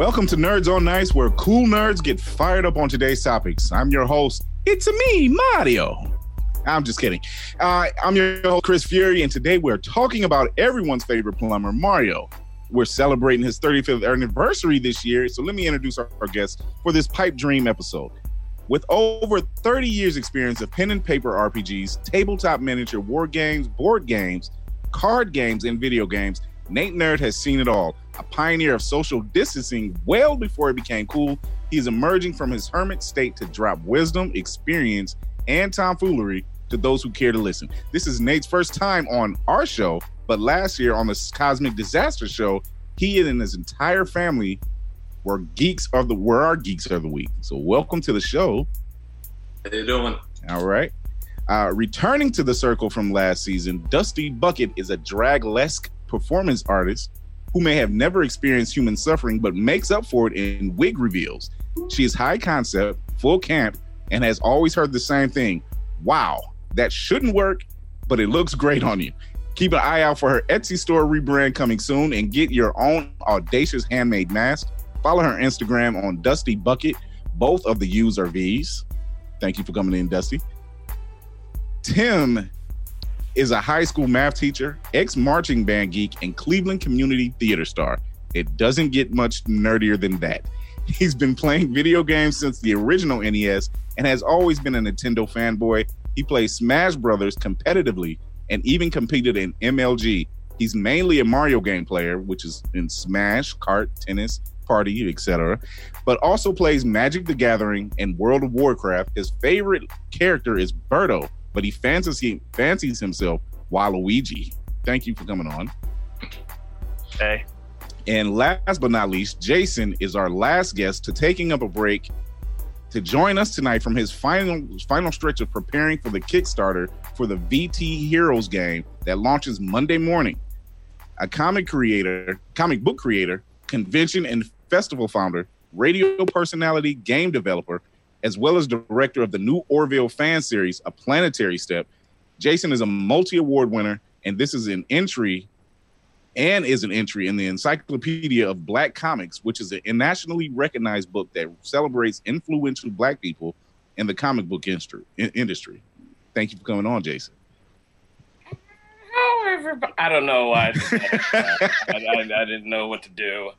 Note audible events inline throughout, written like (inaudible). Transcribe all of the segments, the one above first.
Welcome to Nerds on Ice, where cool nerds get fired up on today's topics. I'm your host. It's me, Mario. I'm just kidding. Uh, I'm your host, Chris Fury, and today we're talking about everyone's favorite plumber, Mario. We're celebrating his 35th anniversary this year, so let me introduce our, our guest for this Pipe Dream episode. With over 30 years' experience of pen and paper RPGs, tabletop miniature war games, board games, card games, and video games, Nate Nerd has seen it all. A pioneer of social distancing well before it became cool, He's emerging from his hermit state to drop wisdom, experience, and tomfoolery to those who care to listen. This is Nate's first time on our show, but last year on the Cosmic Disaster Show, he and his entire family were geeks of the were our geeks of the week. So welcome to the show. How you doing? All right. Uh, returning to the circle from last season, Dusty Bucket is a draglesque performance artist who may have never experienced human suffering but makes up for it in wig reveals. She is high concept, full camp, and has always heard the same thing. Wow, that shouldn't work, but it looks great on you. Keep an eye out for her Etsy store rebrand coming soon and get your own audacious handmade mask. Follow her Instagram on Dusty Bucket. Both of the U's are V's. Thank you for coming in, Dusty. Tim is a high school math teacher, ex marching band geek, and Cleveland community theater star. It doesn't get much nerdier than that. (laughs) He's been playing video games since the original NES and has always been a Nintendo fanboy. He plays Smash Brothers competitively and even competed in MLG. He's mainly a Mario game player, which is in Smash, Kart, Tennis, Party, etc., but also plays Magic the Gathering and World of Warcraft. His favorite character is Birdo, but he fancies fancies himself Waluigi. Thank you for coming on. Hey. And last but not least, Jason is our last guest to taking up a break to join us tonight from his final final stretch of preparing for the Kickstarter for the VT Heroes game that launches Monday morning. A comic creator, comic book creator, convention and festival founder, radio personality, game developer, as well as director of the new Orville fan series, A Planetary Step. Jason is a multi award winner, and this is an entry and is an entry in the Encyclopedia of Black Comics, which is a nationally recognized book that celebrates influential Black people in the comic book industry. Thank you for coming on, Jason. I don't know why. I, I, I, didn't know what to do.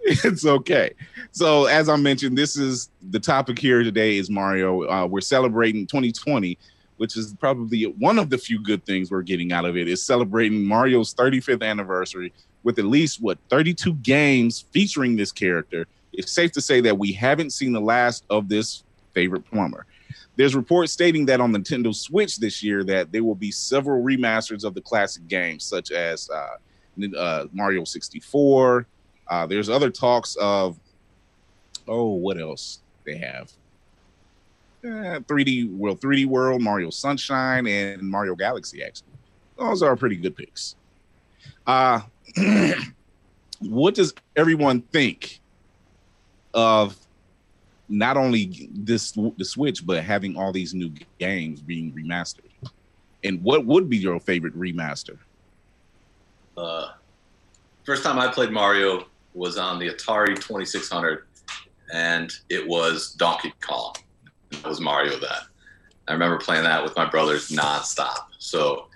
It's okay. So, as I mentioned, this is the topic here today is Mario. Uh, we're celebrating 2020, which is probably one of the few good things we're getting out of it. Is celebrating Mario's 35th anniversary with at least what 32 games featuring this character. It's safe to say that we haven't seen the last of this favorite plumber. There's reports stating that on Nintendo Switch this year that there will be several remasters of the classic games, such as uh, uh, Mario 64. Uh, there's other talks of oh, what else they have? 3D eh, World, 3D World, Mario Sunshine, and Mario Galaxy. Actually, those are pretty good picks. Uh (clears throat) what does everyone think of not only this the Switch, but having all these new games being remastered. And what would be your favorite remaster? Uh, first time I played Mario was on the Atari 2600, and it was Donkey Kong. That was Mario that. I remember playing that with my brothers nonstop. So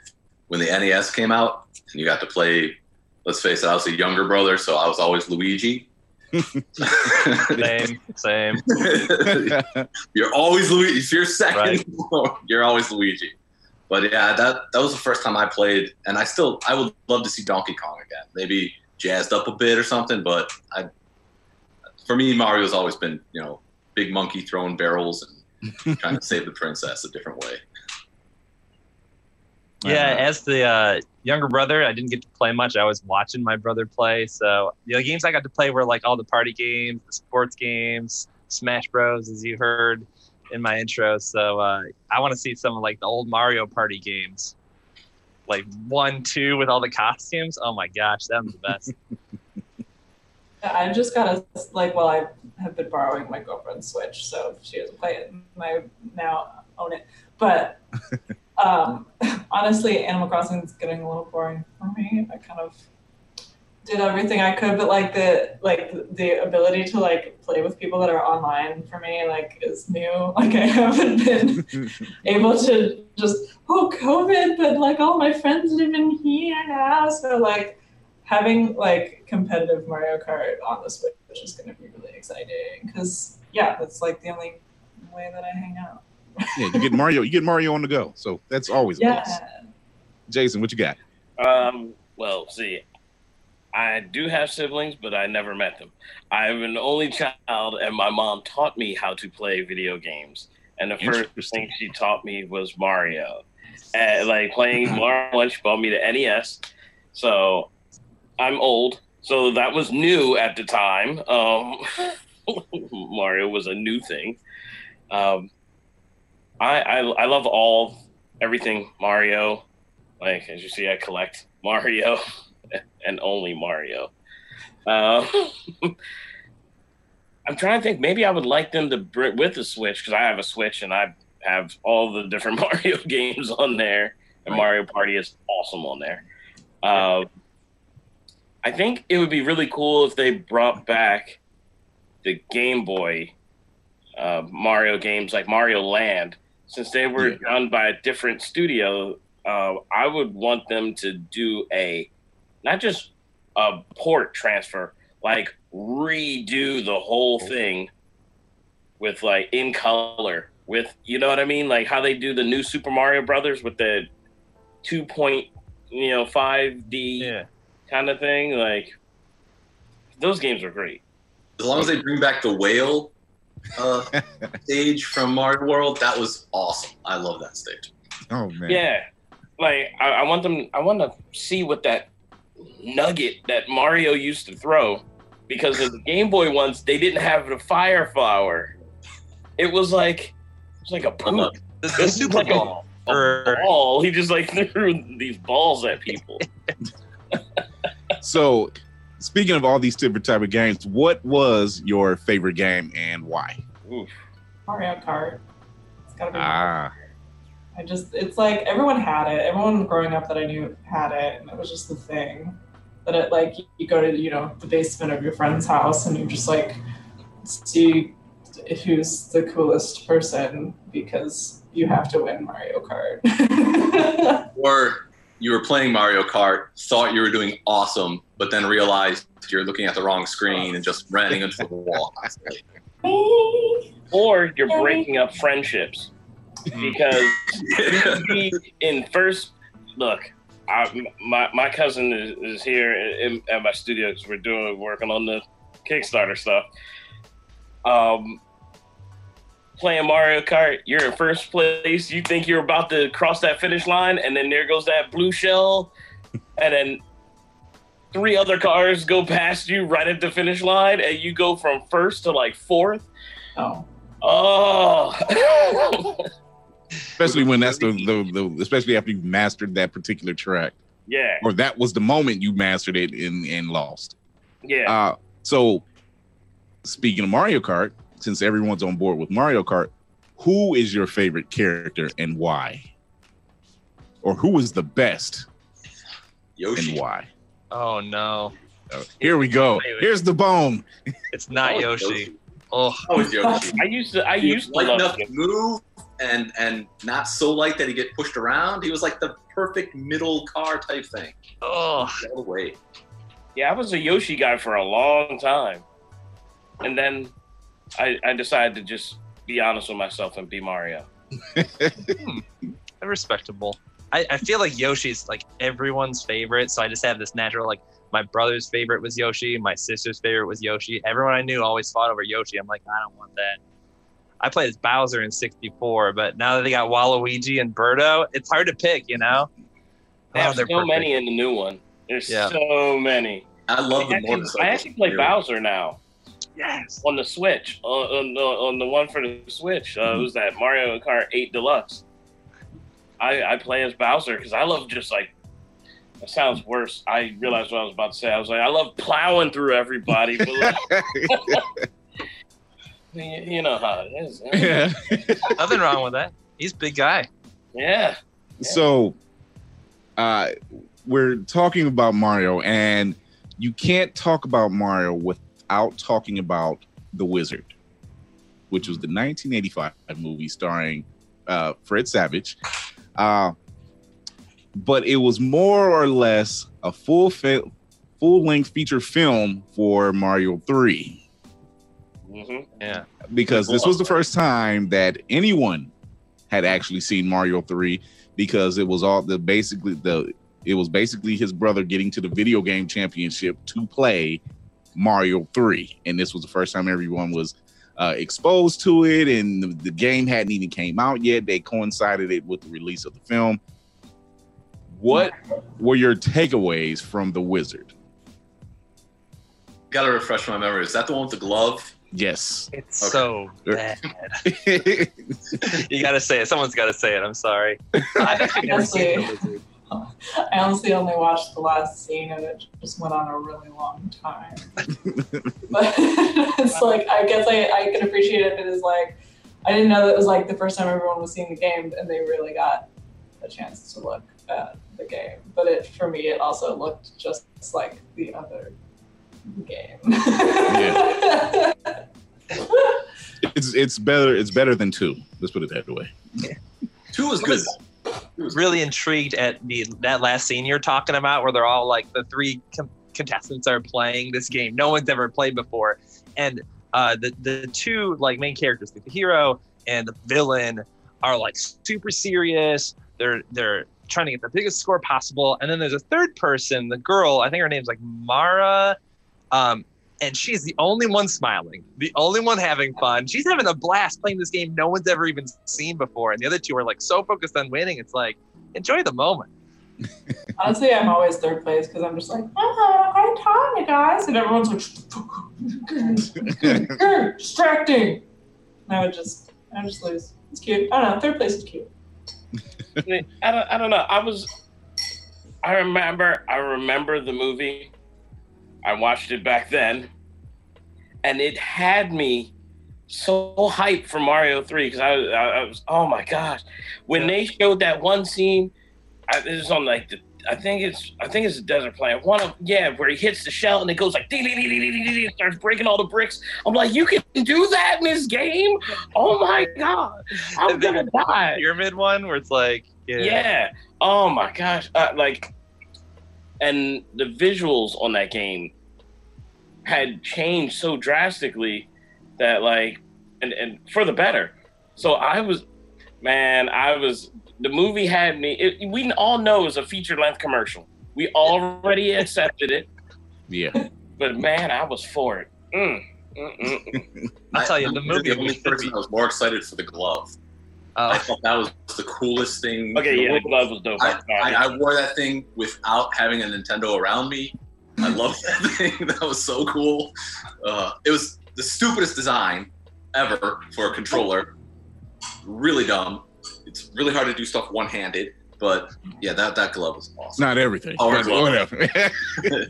when the NES came out and you got to play, let's face it, I was a younger brother, so I was always Luigi (laughs) same, same. (laughs) you're always Luigi. If you're second, right. (laughs) you're always Luigi. But yeah, that that was the first time I played, and I still I would love to see Donkey Kong again. Maybe jazzed up a bit or something. But I, for me, Mario's always been you know big monkey throwing barrels and trying to save the princess a different way. Yeah, uh, as the uh, younger brother, I didn't get to play much. I was watching my brother play. So the games I got to play were like all the party games, the sports games, Smash Bros, as you heard in my intro. So uh, I want to see some of like the old Mario Party games, like one, two, with all the costumes. Oh my gosh, that was the best. (laughs) I just gotta like, well, I have been borrowing my girlfriend's Switch, so she doesn't play it. I now own it, but (laughs) um, (laughs) honestly, Animal Crossing is getting a little boring for me. I kind of did everything I could, but like the like the ability to like play with people that are online for me like is new. (laughs) Like I haven't been (laughs) able to just oh COVID, but like all my friends live in here now, so like having like competitive Mario Kart on the Switch is going to be really exciting because yeah, that's like the only way that I hang out. Yeah, you get Mario, you get Mario on the go. So that's always a plus. Jason, what you got? Um, well, see, I do have siblings, but I never met them. I'm an only child, and my mom taught me how to play video games. And the first thing she taught me was Mario. And, like playing Mario, when she bought me the NES. So I'm old. So that was new at the time. Um, (laughs) Mario was a new thing. Um, I, I I love all everything Mario. Like as you see, I collect Mario (laughs) and only Mario. Uh, (laughs) I'm trying to think. Maybe I would like them to bring with the Switch because I have a Switch and I have all the different (laughs) Mario games on there, and Right. Mario Party is awesome on there. Uh, I think it would be really cool if they brought back the Game Boy uh, Mario games like Mario Land, since they were Yeah. done by a different studio. Uh, I would want them to do a not just a port transfer, like redo the whole thing with like in color with you know what I mean, like how they do the new Super Mario Brothers with the two point you know five D Yeah. kind of thing. Like those games are great. As long as they bring back the whale uh, stage from Mario World, that was awesome. I love that stage. Oh man. Yeah, like I, I want them. I want to see what that nugget that Mario used to throw, because in the Game Boy ones they didn't have the fire flower. It was like it was like a I'm poop. not- The, It the Super like a- Ball. a Or- ball. He just like (laughs) threw these balls at people. So speaking of all these different type of games, what was your favorite game and why? Oof. Mario Kart. It's gotta be. Ah. I just, it's like everyone had it. Everyone growing up that I knew had it, and it was just the thing. That it like you go to you know the basement of your friend's house and you just like see who's the coolest person because you have to win Mario Kart. (laughs) Or you were playing Mario Kart, thought you were doing awesome, but then realized you're looking at the wrong screen and just running into the wall. (laughs) Or you're breaking up friendships. Because (laughs) you be in first look I, my, my cousin is, is here in, at my studio because we're doing working on the kickstarter stuff. Um playing mario kart you're in first place. You think you're about to cross that finish line and then there goes that blue shell and then three other cars go past you right at the finish line and you go from first to like fourth. Oh, oh. (laughs) Especially when that's the, the, the especially after you've mastered that particular track. yeah. Or that was the moment you mastered it and, and lost. yeah. Uh so speaking of Mario Kart, since everyone's on board with Mario Kart, who is your favorite character and why? Or who is the best Yoshi. and why? Oh no, Uh, here we go. Here's the bone. it's not Oh, Yoshi. Oh, Always Yoshi. I used to. I He used was to light love enough to him. move and and not so light that he get pushed around. He was like the perfect middle car type thing. oh, All the way. Yeah, I was a Yoshi guy for a long time, and then I, I decided to just be honest with myself and be Mario. (laughs) respectable. I, I feel like Yoshi's like everyone's favorite, so I just have this natural like my brother's favorite was Yoshi, my sister's favorite was Yoshi. Everyone I knew always fought over Yoshi. I'm like, I don't want that. I played as Bowser in '64, but now that they got Waluigi and Birdo, it's hard to pick. You know, They Oh, have so perfect. many in the new one. There's Yeah. so many. I love I the actually, motorcycle. I actually play theory. Bowser now Yes. on the Switch on, on, the, on the one for the Switch. Uh, Mm-hmm. It was that Mario Kart 8 Deluxe. I, I play as Bowser because I love just like. That sounds worse. I realized what I was about to say. I was like, I love plowing through everybody, but like, (laughs) (laughs) you, you know how it is. (laughs) yeah. Nothing wrong with that. He's a big guy. Yeah. So, uh, we're talking about Mario, and you can't talk about Mario without talking about The Wizard, which was the 1985 movie starring uh, Fred Savage. Uh, but it was more or less a full fi- full length feature film for Mario 3 hmm Yeah. because this was the first time that anyone had actually seen Mario 3 because it was all the basically the it was basically his brother getting to the video game championship to play Mario 3 and this was the first time everyone was uh, exposed to it and the, the game hadn't even came out yet they coincided it with the release of the film what were your takeaways from the wizard Gotta refresh my memory. Is that the one with the glove? yes It's Okay. so bad. (laughs) You gotta say it. Someone's gotta say it. I'm sorry. (laughs) I've actually never seen The Wizard. (laughs) I honestly only watched the last scene and it just went on a really long time. (laughs) but (laughs) it's like I guess I, I can appreciate it. It is like I didn't know that it was like the first time everyone was seeing the game and they really got a chance to look at the game. But it for me it also looked just like the other game. Yeah. it's it's better it's better than two let's put it that way Yeah. Two was I good. Really intrigued at the that last scene you're talking about, where they're all like the three com- contestants are playing this game. No one's ever played before, and uh, the the two like main characters, the hero and the villain, are like super serious. They're they're trying to get the biggest score possible, and then there's a third person, the girl. I think her name's like Mara. Um, and she's the only one smiling, the only one having fun. She's having a blast playing this game no one's ever even seen before. And the other two are like so focused on winning. It's like, enjoy the moment. (laughs) Honestly, I'm always third place because I'm just like, uh-huh, oh, great time, you guys, and everyone's like, (laughs) distracting. And I would just, I would just lose. It's cute. I don't know. Third place is cute. I don't, I don't know. I was, I remember, I remember the movie. I watched it back then, and it had me so hyped for Mario Three because I, was- I, I was, oh my gosh, when they showed that one scene, I, it was on like the. I think it's I think it's a desert planet. One of yeah, where he hits the shell and it goes like dee, dee, dee, dee, dee, dee, dee, starts breaking all the bricks. I'm like, you can do that in this game? Oh my god, I'm gonna die. Pyramid one where it's like, yeah. Yeah. Oh my gosh. Uh, like, and the visuals on that game had changed so drastically that like, and and for the better. So I was, man, I was. The movie had me. It, we all know it's a feature length commercial. We already (laughs) accepted it, yeah but man, I was for it. Mm, mm, mm, mm. (laughs) I'll tell you, the movie The only person I was more excited for the glove. I Uh, thought that was the coolest thing. Okay, the yeah, the glove was dope. I, I, I wore that thing without having a Nintendo around me. I love (laughs) that thing. That was so cool. Uh, it was the stupidest design ever for a controller. Really dumb. It's really hard to do stuff one handed. But yeah, that, that glove was awesome. not everything Oh, but well. (laughs)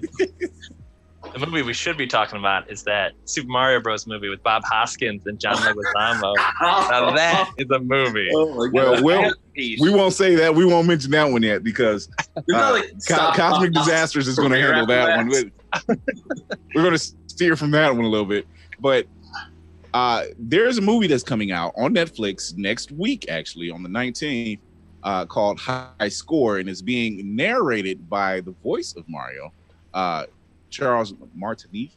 whatever the movie we should be talking about is that Super Mario Bros. movie with Bob Hoskins and John Leguizamo. (laughs) now that is a movie. Oh well well we won't say that we won't mention that one yet because uh, like, Co- cosmic stop- disasters is going to handle that after one (laughs) we're going to steer from that one a little bit but uh there's a movie that's coming out on netflix next week actually on the 19th uh called high score and is being narrated by the voice of mario uh charles martinet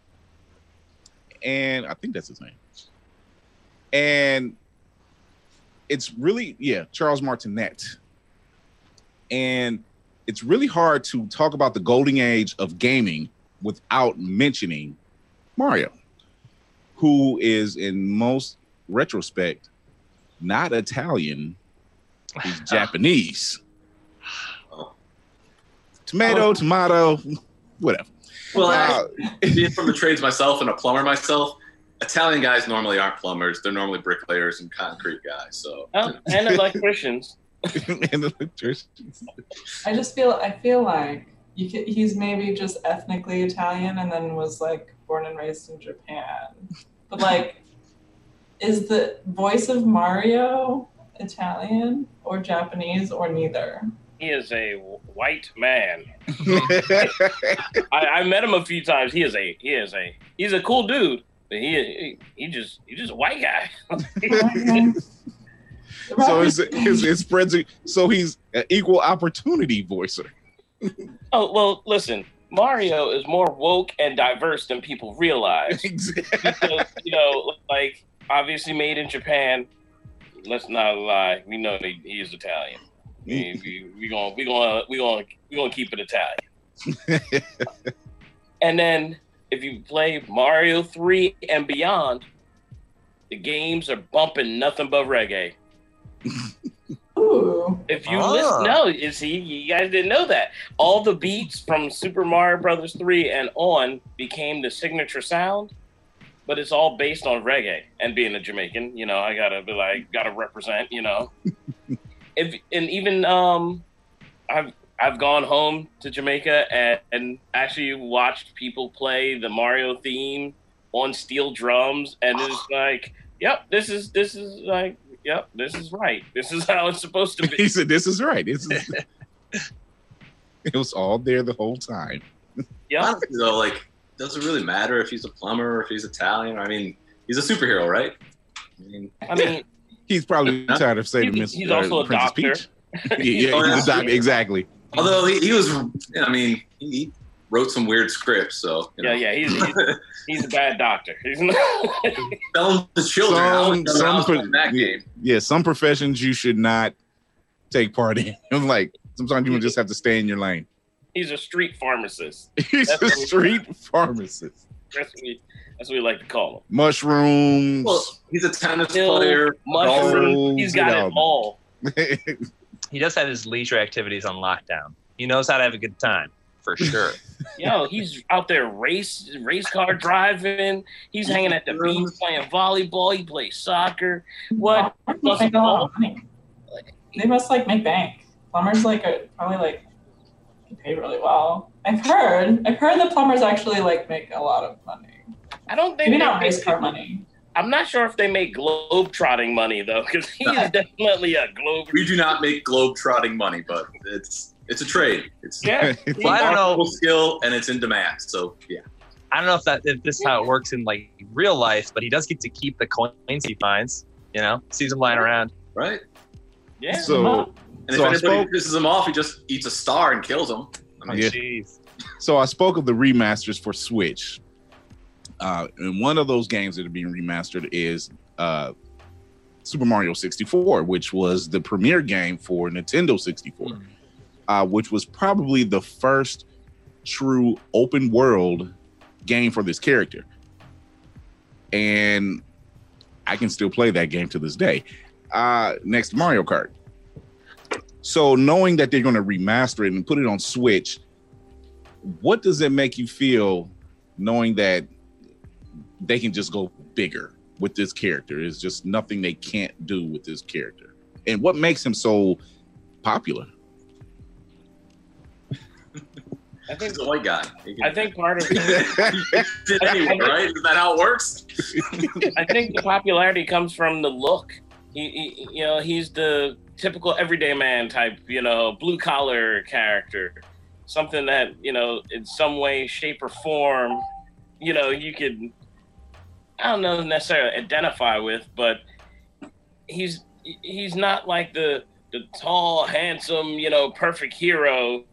and i think that's his name. And it's really yeah charles martinet. And it's really hard to talk about the golden age of gaming without mentioning Mario, who is in most retrospect not Italian, he's (laughs) Japanese. Oh. Tomato, tomato, whatever. Well, Uh, I, being from the trades myself and a plumber myself, Italian guys normally aren't plumbers. They're normally bricklayers and concrete guys. So Oh, and electricians. (laughs) (laughs) and electricians. I just feel, I feel like you could, he's maybe just ethnically Italian and then was like born and raised in Japan. But like, is the voice of Mario Italian or Japanese or neither? He is a white man. (laughs) I, I met him a few times. He is a he is a he's a cool dude, but he he, he just he's just a white guy. (laughs) so it's, it's, it spreads it. So he's an equal opportunity voicer. oh well, listen. Mario is more woke and diverse than people realize. (laughs) Exactly. Because, you know, like obviously made in Japan. Let's not lie. We know he, he is Italian. We, we, we gonna we gonna we gonna we gonna keep it Italian. (laughs) And then if you play Mario 3 and beyond, the games are bumping nothing but reggae. (laughs) Ooh. If you Ah. listen, no, you see, you guys didn't know that. All the beats from Super Mario Brothers 3 and on became the signature sound, but it's all based on reggae. And being a Jamaican, you know, I gotta be like, gotta represent, you know. (laughs) if and even um, I've I've gone home to Jamaica and, and actually watched people play the Mario theme on steel drums, and it's (sighs) like, yep, this is this is like, yep, this is right. This is (laughs) how it's supposed to be. he said, "This is right. This is." (laughs) it was all there the whole time. Yep. Honestly, though, like, does it really matter if he's a plumber or if he's Italian? I mean, he's a superhero, right? I mean, I mean, He's probably Huh? tired of saying He's- Miss he's uh, also a Princess doctor. Peach. (laughs) yeah, Oh, he's a doctor. (laughs) Exactly. although he, he was, I mean, he, he wrote some weird scripts, so you know. yeah, yeah, he's, he's (laughs) he's a bad doctor. He's not. Selling the children. Some- some how I was pro- that yeah. game. Yeah, some professions you should not take part in. like sometimes you just have to stay in your lane. he's a street pharmacist. He's That's a what we- street pharmacist. That's what we, that's what we like to call him. Mushrooms. Well, he's a tennis Pill, player. Mushroom. Oh, he's got get it all. (laughs) He does have his leisure activities on lockdown. He knows how to have a good time for sure. (laughs) Yo, he's out there race race car driving. He's hanging at the beach playing volleyball. He plays soccer. What? Plumbers make a lot of money. They must like make bank. Plumbers like are probably like pay really well. I've heard. I've heard the plumbers actually like make a lot of money. I don't think maybe not make- race car money. I'm not sure if they make globe trotting money though, because he is (laughs) definitely a globe. We do not make globe trotting money, but it's it's a trade. It's Yeah, (laughs) Well, I don't know. marketable skill and it's in demand. So yeah. I don't know if that if this is how it works in like real life, but he does get to keep the coins he finds. You know, sees them lying around. Right? yeah. so And So I if anybody spoke- pisses him off, he just eats a star and kills him. I mean, Yeah. Jeez. so I spoke of the remasters for Switch. Uh, and one of those games that are being remastered is uh, Super Mario 64, which was the premier game for Nintendo 64, Mm. uh, which was probably the first true open world game for this character. And I can still play that game to this day. Uh, next to Mario Kart. So knowing that they're going to remaster it and put it on Switch, what does it make you feel knowing that they can just go bigger with this character? There's just nothing they can't do with this character. And what makes him so popular? I think he's a white guy. Can- I think part of (laughs) He did anyway, right? Isn't that how it works? (laughs) I think the popularity comes from the look. He, he, you know, he's the typical everyday man type, you know, blue collar character. Something that you know, in some way, shape, or form, you know, you could, I don't know necessarily identify with, but he's he's not like the the tall, handsome, you know, perfect hero.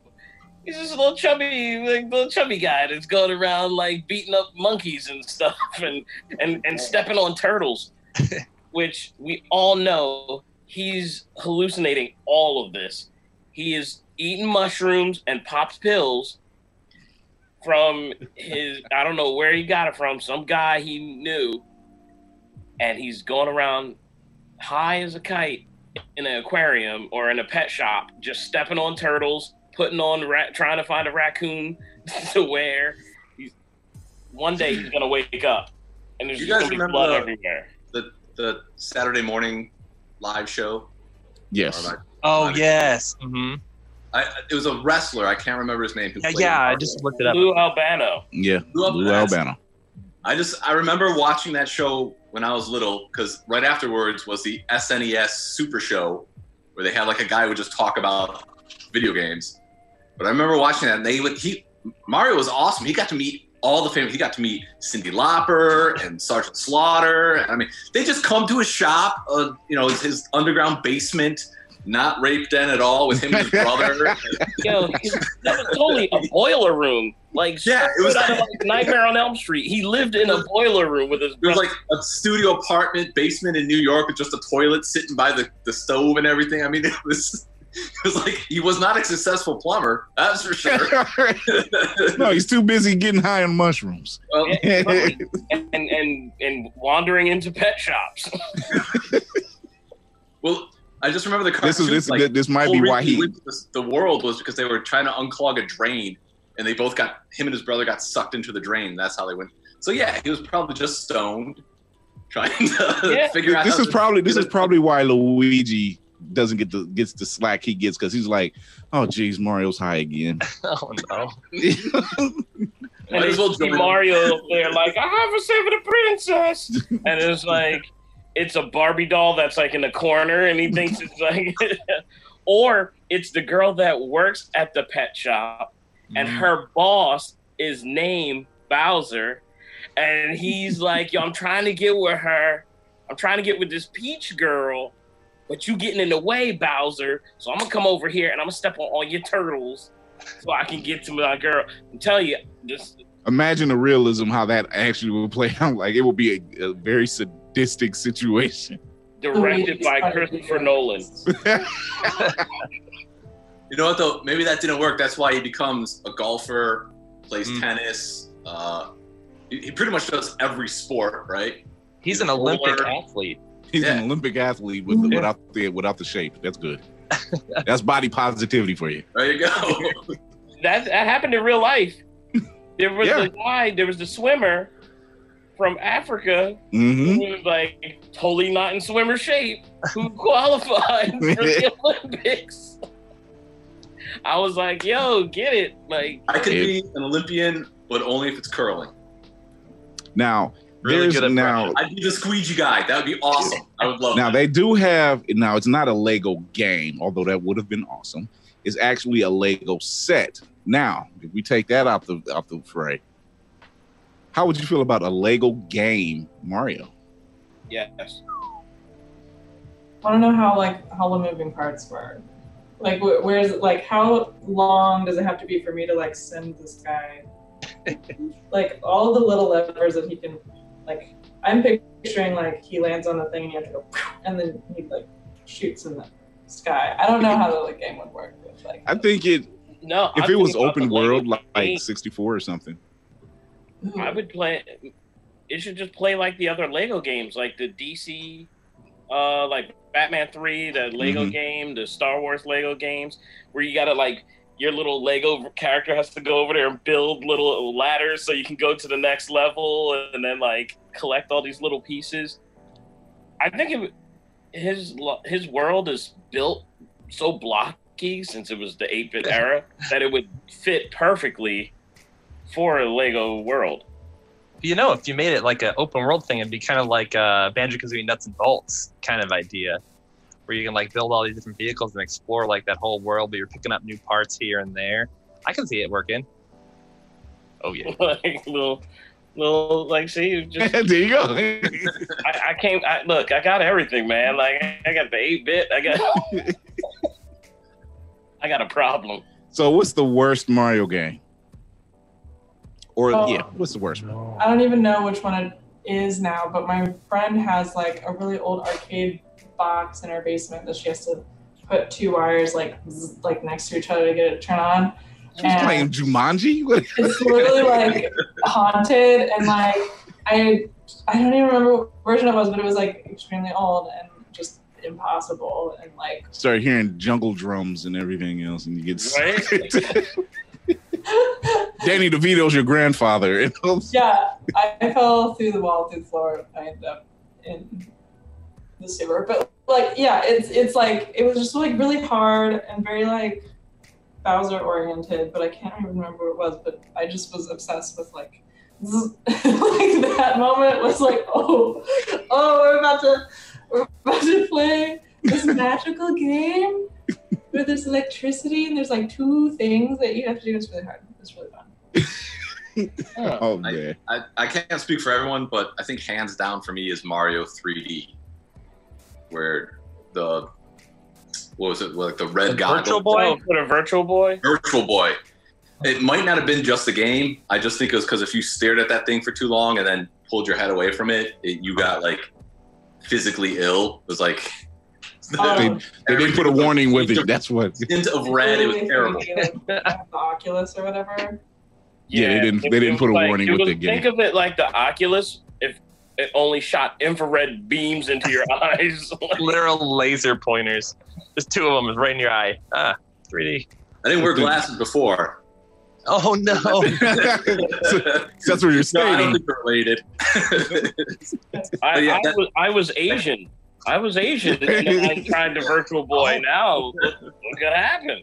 He's just a little chubby, like little chubby guy that's going around like beating up monkeys and stuff, (laughs) and and and stepping on turtles, (laughs) which we all know he's hallucinating all of this. He is eating mushrooms and pops pills from his I don't know where he got it from, some guy he knew, and he's going around high as a kite in an aquarium or in a pet shop, just stepping on turtles, putting on rat, trying to find a raccoon (laughs) to wear. He's, one day he's gonna wake up, and there's You just guys gonna be blood the- everywhere. The the Saturday morning live show. Yes. Like- Oh yes. hmm I, it was a wrestler. I can't remember his name. Yeah, yeah. I just looked it up. Lou Albano. Yeah. Lou Lou Albano. Albano. I just I remember watching that show when I was little because right afterwards was the SNES Super Show where they had like a guy who would just talk about video games, but I remember watching that. And they would he Mario was awesome. He got to meet all the famous. He got to meet Cyndi Lauper and Sergeant Slaughter. I mean, they just come to his shop, uh, you know, his underground basement, not raped den at all, with him and his (laughs) brother. Yo, that was totally a boiler room. Like, Yeah, it was- straight out of, like Nightmare on Elm Street. He lived in a boiler room with his Brother. It was brother. like a studio apartment basement in New York with just a toilet sitting by the, the stove and everything. I mean, it was it was like he was not a successful plumber, that's for sure. (laughs) no, he's too busy getting high on mushrooms. well, (laughs) and, and and wandering into pet shops. well, I just remember the this cartoon. is this like, this might be why he. went the, the world was because they were trying to unclog a drain, and they both got him and his brother got sucked into the drain. That's how they went. So yeah, he was probably just stoned, trying to (laughs) Yeah. figure out. This how is to- probably this is probably why Luigi doesn't get the gets the slack he gets because he's like, oh geez, Mario's high again. (laughs) (laughs) Oh no. And Might as they well see join Mario up there, like, I have a seven princess. And it's like, it's a Barbie doll that's like in the corner, and he thinks (laughs) it's like, (laughs) or it's the girl that works at the pet shop, and mm. her boss is named Bowser. And he's (laughs) like, Yo, I'm trying to get with her. I'm trying to get with this Peach girl, but you getting in the way, Bowser. So I'm gonna come over here and I'm gonna step on all your turtles so I can get to my girl. I'm telling you, just Imagine the realism how that actually would play out. Like it will be a, a very sadistic situation. (laughs) directed by Christopher Nolan. (laughs) You know what though? Maybe that didn't work. That's why he becomes a golfer, plays Mm. tennis. Uh, he, he pretty much does every sport, right? He's an Olympic Or- athlete. He's Yeah. an Olympic athlete with Yeah. without the without the shape. That's good. That's body positivity for you. There you go. (laughs) That that happened in real life. There was Yeah. the guy, there was the swimmer from Africa hmm who was like totally not in swimmer shape who (laughs) qualified for the Olympics. I was like, yo, get it. Like I could be an Olympian, but only if it's curling. Now Really there's good now I'd be the squeegee guy. That would be awesome. I would love now that. they do have now it's not a Lego game, although that would have been awesome. It's actually a Lego set. Now, if we take that out the out the fray, how would you feel about a Lego game, Mario? yes. I don't know how like how the moving parts work. Like wh- where's like how long does it have to be for me to like send this guy? (laughs) like all the little levers that he can like I'm picturing like he lands on the thing and you have to go (laughs) and then he like shoots in the sky. I don't know how the like, game would work with like I think it No. if I'm it was open world like, like 64 or something. I would play. It should just play like the other Lego games, like the DC, uh, like Batman Three, the Lego Mhm. game, the Star Wars Lego games, where you gotta like your little Lego character has to go over there and build little ladders so you can go to the next level and then like collect all these little pieces. I think it, his his world is built so blocky since it was the 8-bit (laughs) era that it would fit perfectly for a Lego world. You know, if you made it like an open world thing, it'd be kind of like a Banjo Kazooie Nuts and Bolts kind of idea, where you can like build all these different vehicles and explore like that whole world, but you're picking up new parts here and there. I can see it working. Oh yeah. (laughs) like little, little like see, you just (laughs) there you go. I, I came. I, look, I got everything, man. Like I got the eight bit. I got. (laughs) I got a problem. so what's the worst Mario game? Or Oh. yeah, what's the worst? One? I don't even know which one it is now, but my friend has like a really old arcade box in her basement that she has to put two wires like zzz, like next to each other to get it to turn on. She's playing Jumanji? (laughs) It's literally like haunted and like I I don't even remember what version it was, but it was like extremely old and just impossible and like Start hearing jungle drums and everything else, and you get Right? (laughs) (laughs) Danny DeVito's your grandfather. Yeah, I, fell through the wall through the floor. I ended up in the sewer, but like, yeah, it's it's like it was just like really hard and very like Bowser oriented. But I can't even remember what it was. But I just was obsessed with like, zzz, (laughs) like that moment was like, oh, oh, we're about to we're about to play this (laughs) magical game. where there's electricity and there's like two things that you have to do. It's really hard. It's really fun. (laughs) Oh I- man. I, I can't speak for everyone, but I think hands down for me is Mario 3D, where the what was it like the red The guy, Virtual Boy? Oh, for the Virtual Boy. Virtual Boy. It might not have been just a game. I just think it was because if you stared at that thing for too long and then pulled your head away from it, it you got like physically ill. It was like (laughs) Oh, They didn't put a warning with it. That's what. Tint of red. It was terrible. like, the Oculus or whatever. Yeah, they didn't- they didn't put a like- warning with was- the game. Think of it like the Oculus. If it only shot infrared beams into your (laughs) eyes. (laughs) Literal laser pointers. There's two of them right in your eye. Ah, 3D. I didn't wear glasses before. Oh no. (laughs) So that's what you're No, I stating. don't think they're related. I, Yeah, I, that- was, I was Asian. I was Asian, and then I tried the Virtual Boy. Now, look what could happen?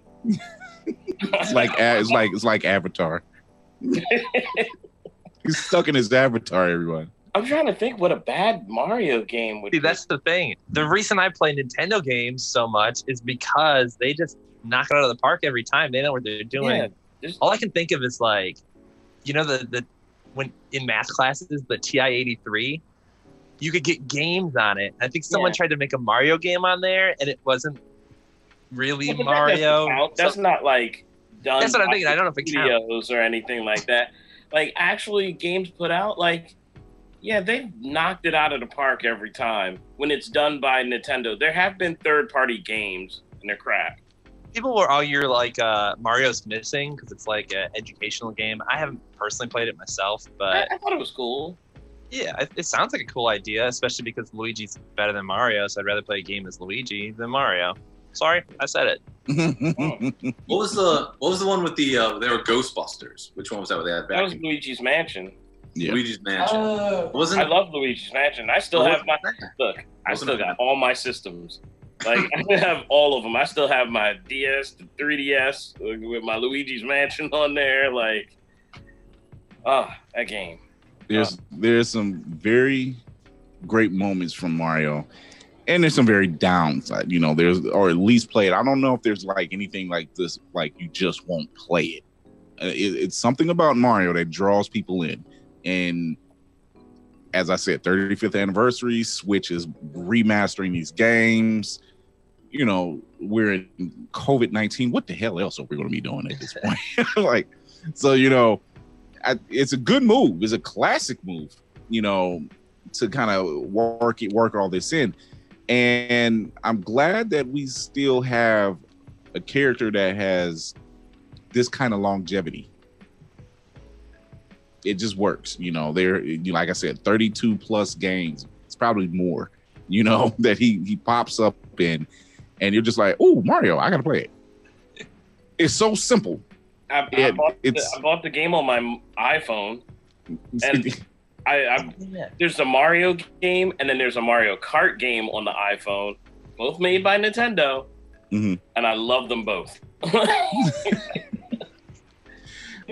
It's like it's like it's like Avatar. (laughs) He's stuck in his avatar. Everyone. I'm trying to think what a bad Mario game would See, be. that's the thing. The reason I play Nintendo games so much is because they just knock it out of the park every time. They know what they're doing. Yeah, just- All I can think of is like, you know, the the when in math classes, the TI eighty three, you could get games on it. I think someone Yeah. tried to make a Mario game on there, and it wasn't really Mario. That's So- not like done. that's what I'm thinking. I don't know if it counts. or anything like that. Like actually, games put out like, yeah, they've knocked it out of the park every time when it's done by Nintendo. There have been third-party games and they're crap. People were all year like uh, Mario's missing because it's like an educational game. I haven't personally played it myself, I, but I thought it was cool. Yeah, it, it sounds like a cool idea, especially because Luigi's better than Mario, so I'd rather play a game as Luigi than Mario. Sorry, I said it. (laughs) What was the What was the one with the? Uh, they were Ghostbusters. Which one was that? Where they had That was back Luigi's Mansion. yeah. Luigi's Mansion. Oh, wasn't I love Luigi's Mansion. I still have my look. I Wasn't still it- got all my systems. Like (laughs) I have all of them. I still have my DS, the 3DS with my Luigi's Mansion on there. Like, oh, that game. There's there's some very great moments from Mario, and there's some very downside. You know, there's or at least play it. I don't know if there's like anything like this, like you just won't play it. Uh, it it's something about Mario that draws people in, and as I said, 35th anniversary, Switch is remastering these games. You know, we're in COVID 19. What the hell else are we going to be doing at this (laughs) point? (laughs) like, so you know, I, it's a good move. It's a classic move, you know, to kind of work it, work all this in. And I'm glad that we still have a character that has this kind of longevity. It just works, you know. There, you like I said, 32 plus games. It's probably more, you know, (laughs) that he he pops up in, and you're just like, oh, Mario, I gotta play it. It's so simple. I, I, It- bought the, I bought the game on my iPhone. And- (laughs) I, I Yeah. there's a Mario game and then there's a Mario Kart game on the iPhone, both made by Nintendo, Mhm. and I love them both. (laughs)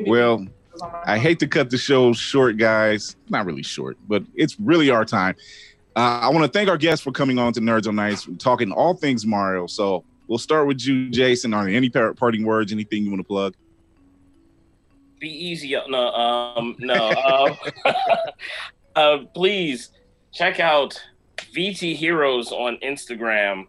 well, it was on my I hate to cut the show short, guys. Not really short, but it's really our time. Uh, I want to thank our guests for coming on to Nerds on Ice, talking all things Mario. So we'll start with you, Jason. Are there any par- parting words? Anything you want to plug? Be easy. No, um, no. Um, (laughs) uh, please check out VT Heroes on Instagram.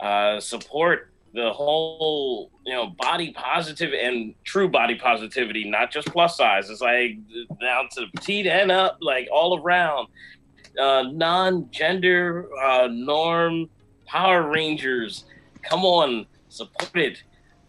Uh, support the whole, you know, body positive and true body positivity, not just plus size. It's like down to to N up, like all around. Uh, non-gender uh, norm Power Rangers. Come on, support it.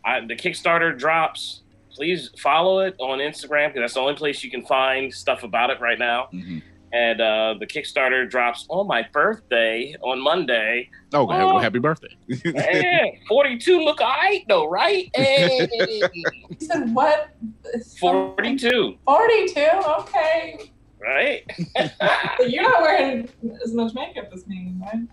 I, the Kickstarter drops please follow it on Instagram because that's the only place you can find stuff about it right now. Mhm. And uh, the Kickstarter drops on my birthday on Monday. Oh, well, Oh. happy birthday! (laughs) Hey, 42 look alright though, right? (laughs) Hey, You said what? 42, 42? Okay. right? (laughs) But you're not wearing as much makeup as me, right?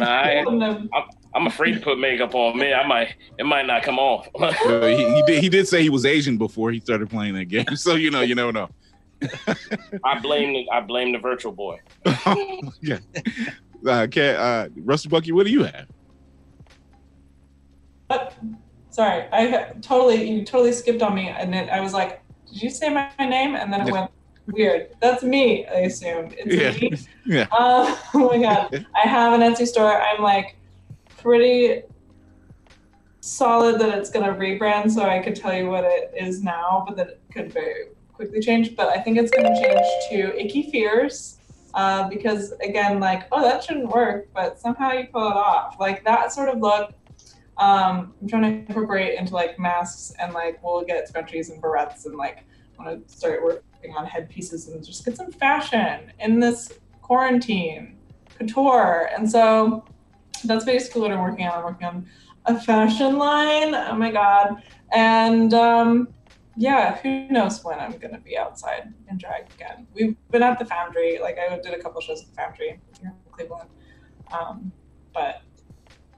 I, Wouldn't have- I'm afraid to put makeup on me. I might, it might not come off. (laughs) Uh, he, he did. He did say he was Asian before he started playing that game. So you know, you never know. I blame, the, I blame the virtual boy. (laughs) yeah. Uh, Cat, uh, Rusty Bucky, what do you have? But Sorry, I totally you totally skipped on me, and then I was like, "Did you say my, my name?" And then it went weird. That's me. I assumed it's Yeah. me. (laughs) Yeah. Uh, oh my god, I have an Etsy store. I'm like pretty solid that it's gonna rebrand, so I could tell you what it is now, but that it could very quickly change. But I think it's gonna change to Icky Fears. Uh, because again, like, oh, that shouldn't work, but somehow you pull it off. Like that sort of look, um, I'm trying to incorporate into like masks and like we'll get scrunchies and barrettes and like want to start working on headpieces and just get some fashion in this quarantine couture. And so that's basically what I'm working on. I'm working on a fashion line. Oh my god! And um, yeah, who knows when I'm gonna be outside in drag again. We've been at the Foundry. Like I did a couple shows at the Foundry here in Cleveland. Um, but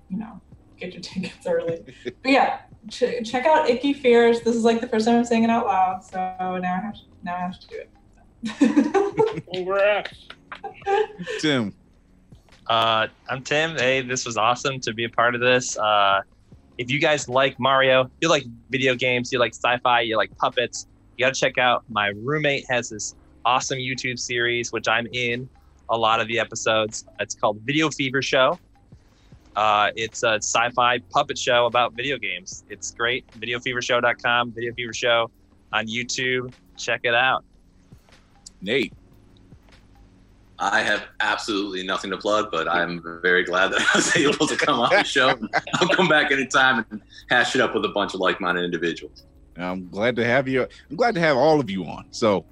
you know, get your (laughs) tickets early. but yeah, ch- check out Icky Fears. This is like the first time I'm saying it out loud, so now I have to, now I have to do it. (laughs) Congrats. Tim. Uh, I'm Tim. Hey, this was awesome to be a part of this. Uh, if you guys like Mario, you like video games, you like sci-fi, you like puppets, you got to check out. My roommate has this awesome YouTube series, which I'm in a lot of the episodes. It's called Video Fever Show. Uh, it's a sci-fi puppet show about video games. It's great. VideoFeverShow.com, Video Fever Show on YouTube. Check it out. Nate. I have absolutely nothing to plug, but I'm very glad that (laughs) I was able to come on the show. I'll come back anytime and hash it up with a bunch of like-minded individuals. I'm glad to have you. I'm glad to have all of you on. So,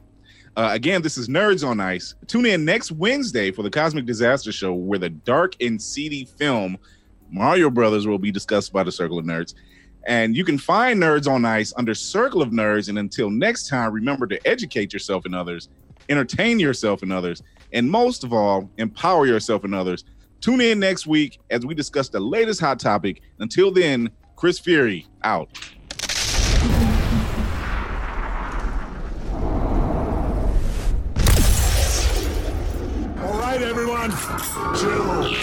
uh, again, this is Nerds on Ice. Tune in next Wednesday for the Cosmic Disaster Show, where the dark and seedy film Mario Brothers will be discussed by the Circle of Nerds. And you can find Nerds on Ice under Circle of Nerds. And until next time, remember to educate yourself and others, entertain yourself and others, and most of all, empower yourself and others. Tune in next week as we discuss the latest hot topic. Until then, Chris Fury out. All right, everyone, chill.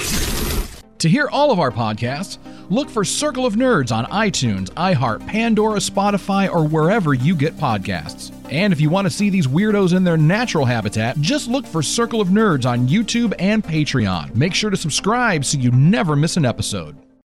To hear all of our podcasts, look for Circle of Nerds on iTunes, iHeart, Pandora, Spotify, or wherever you get podcasts. And if you want to see these weirdos in their natural habitat, just look for Circle of Nerds on YouTube and Patreon. Make sure to subscribe so you never miss an episode.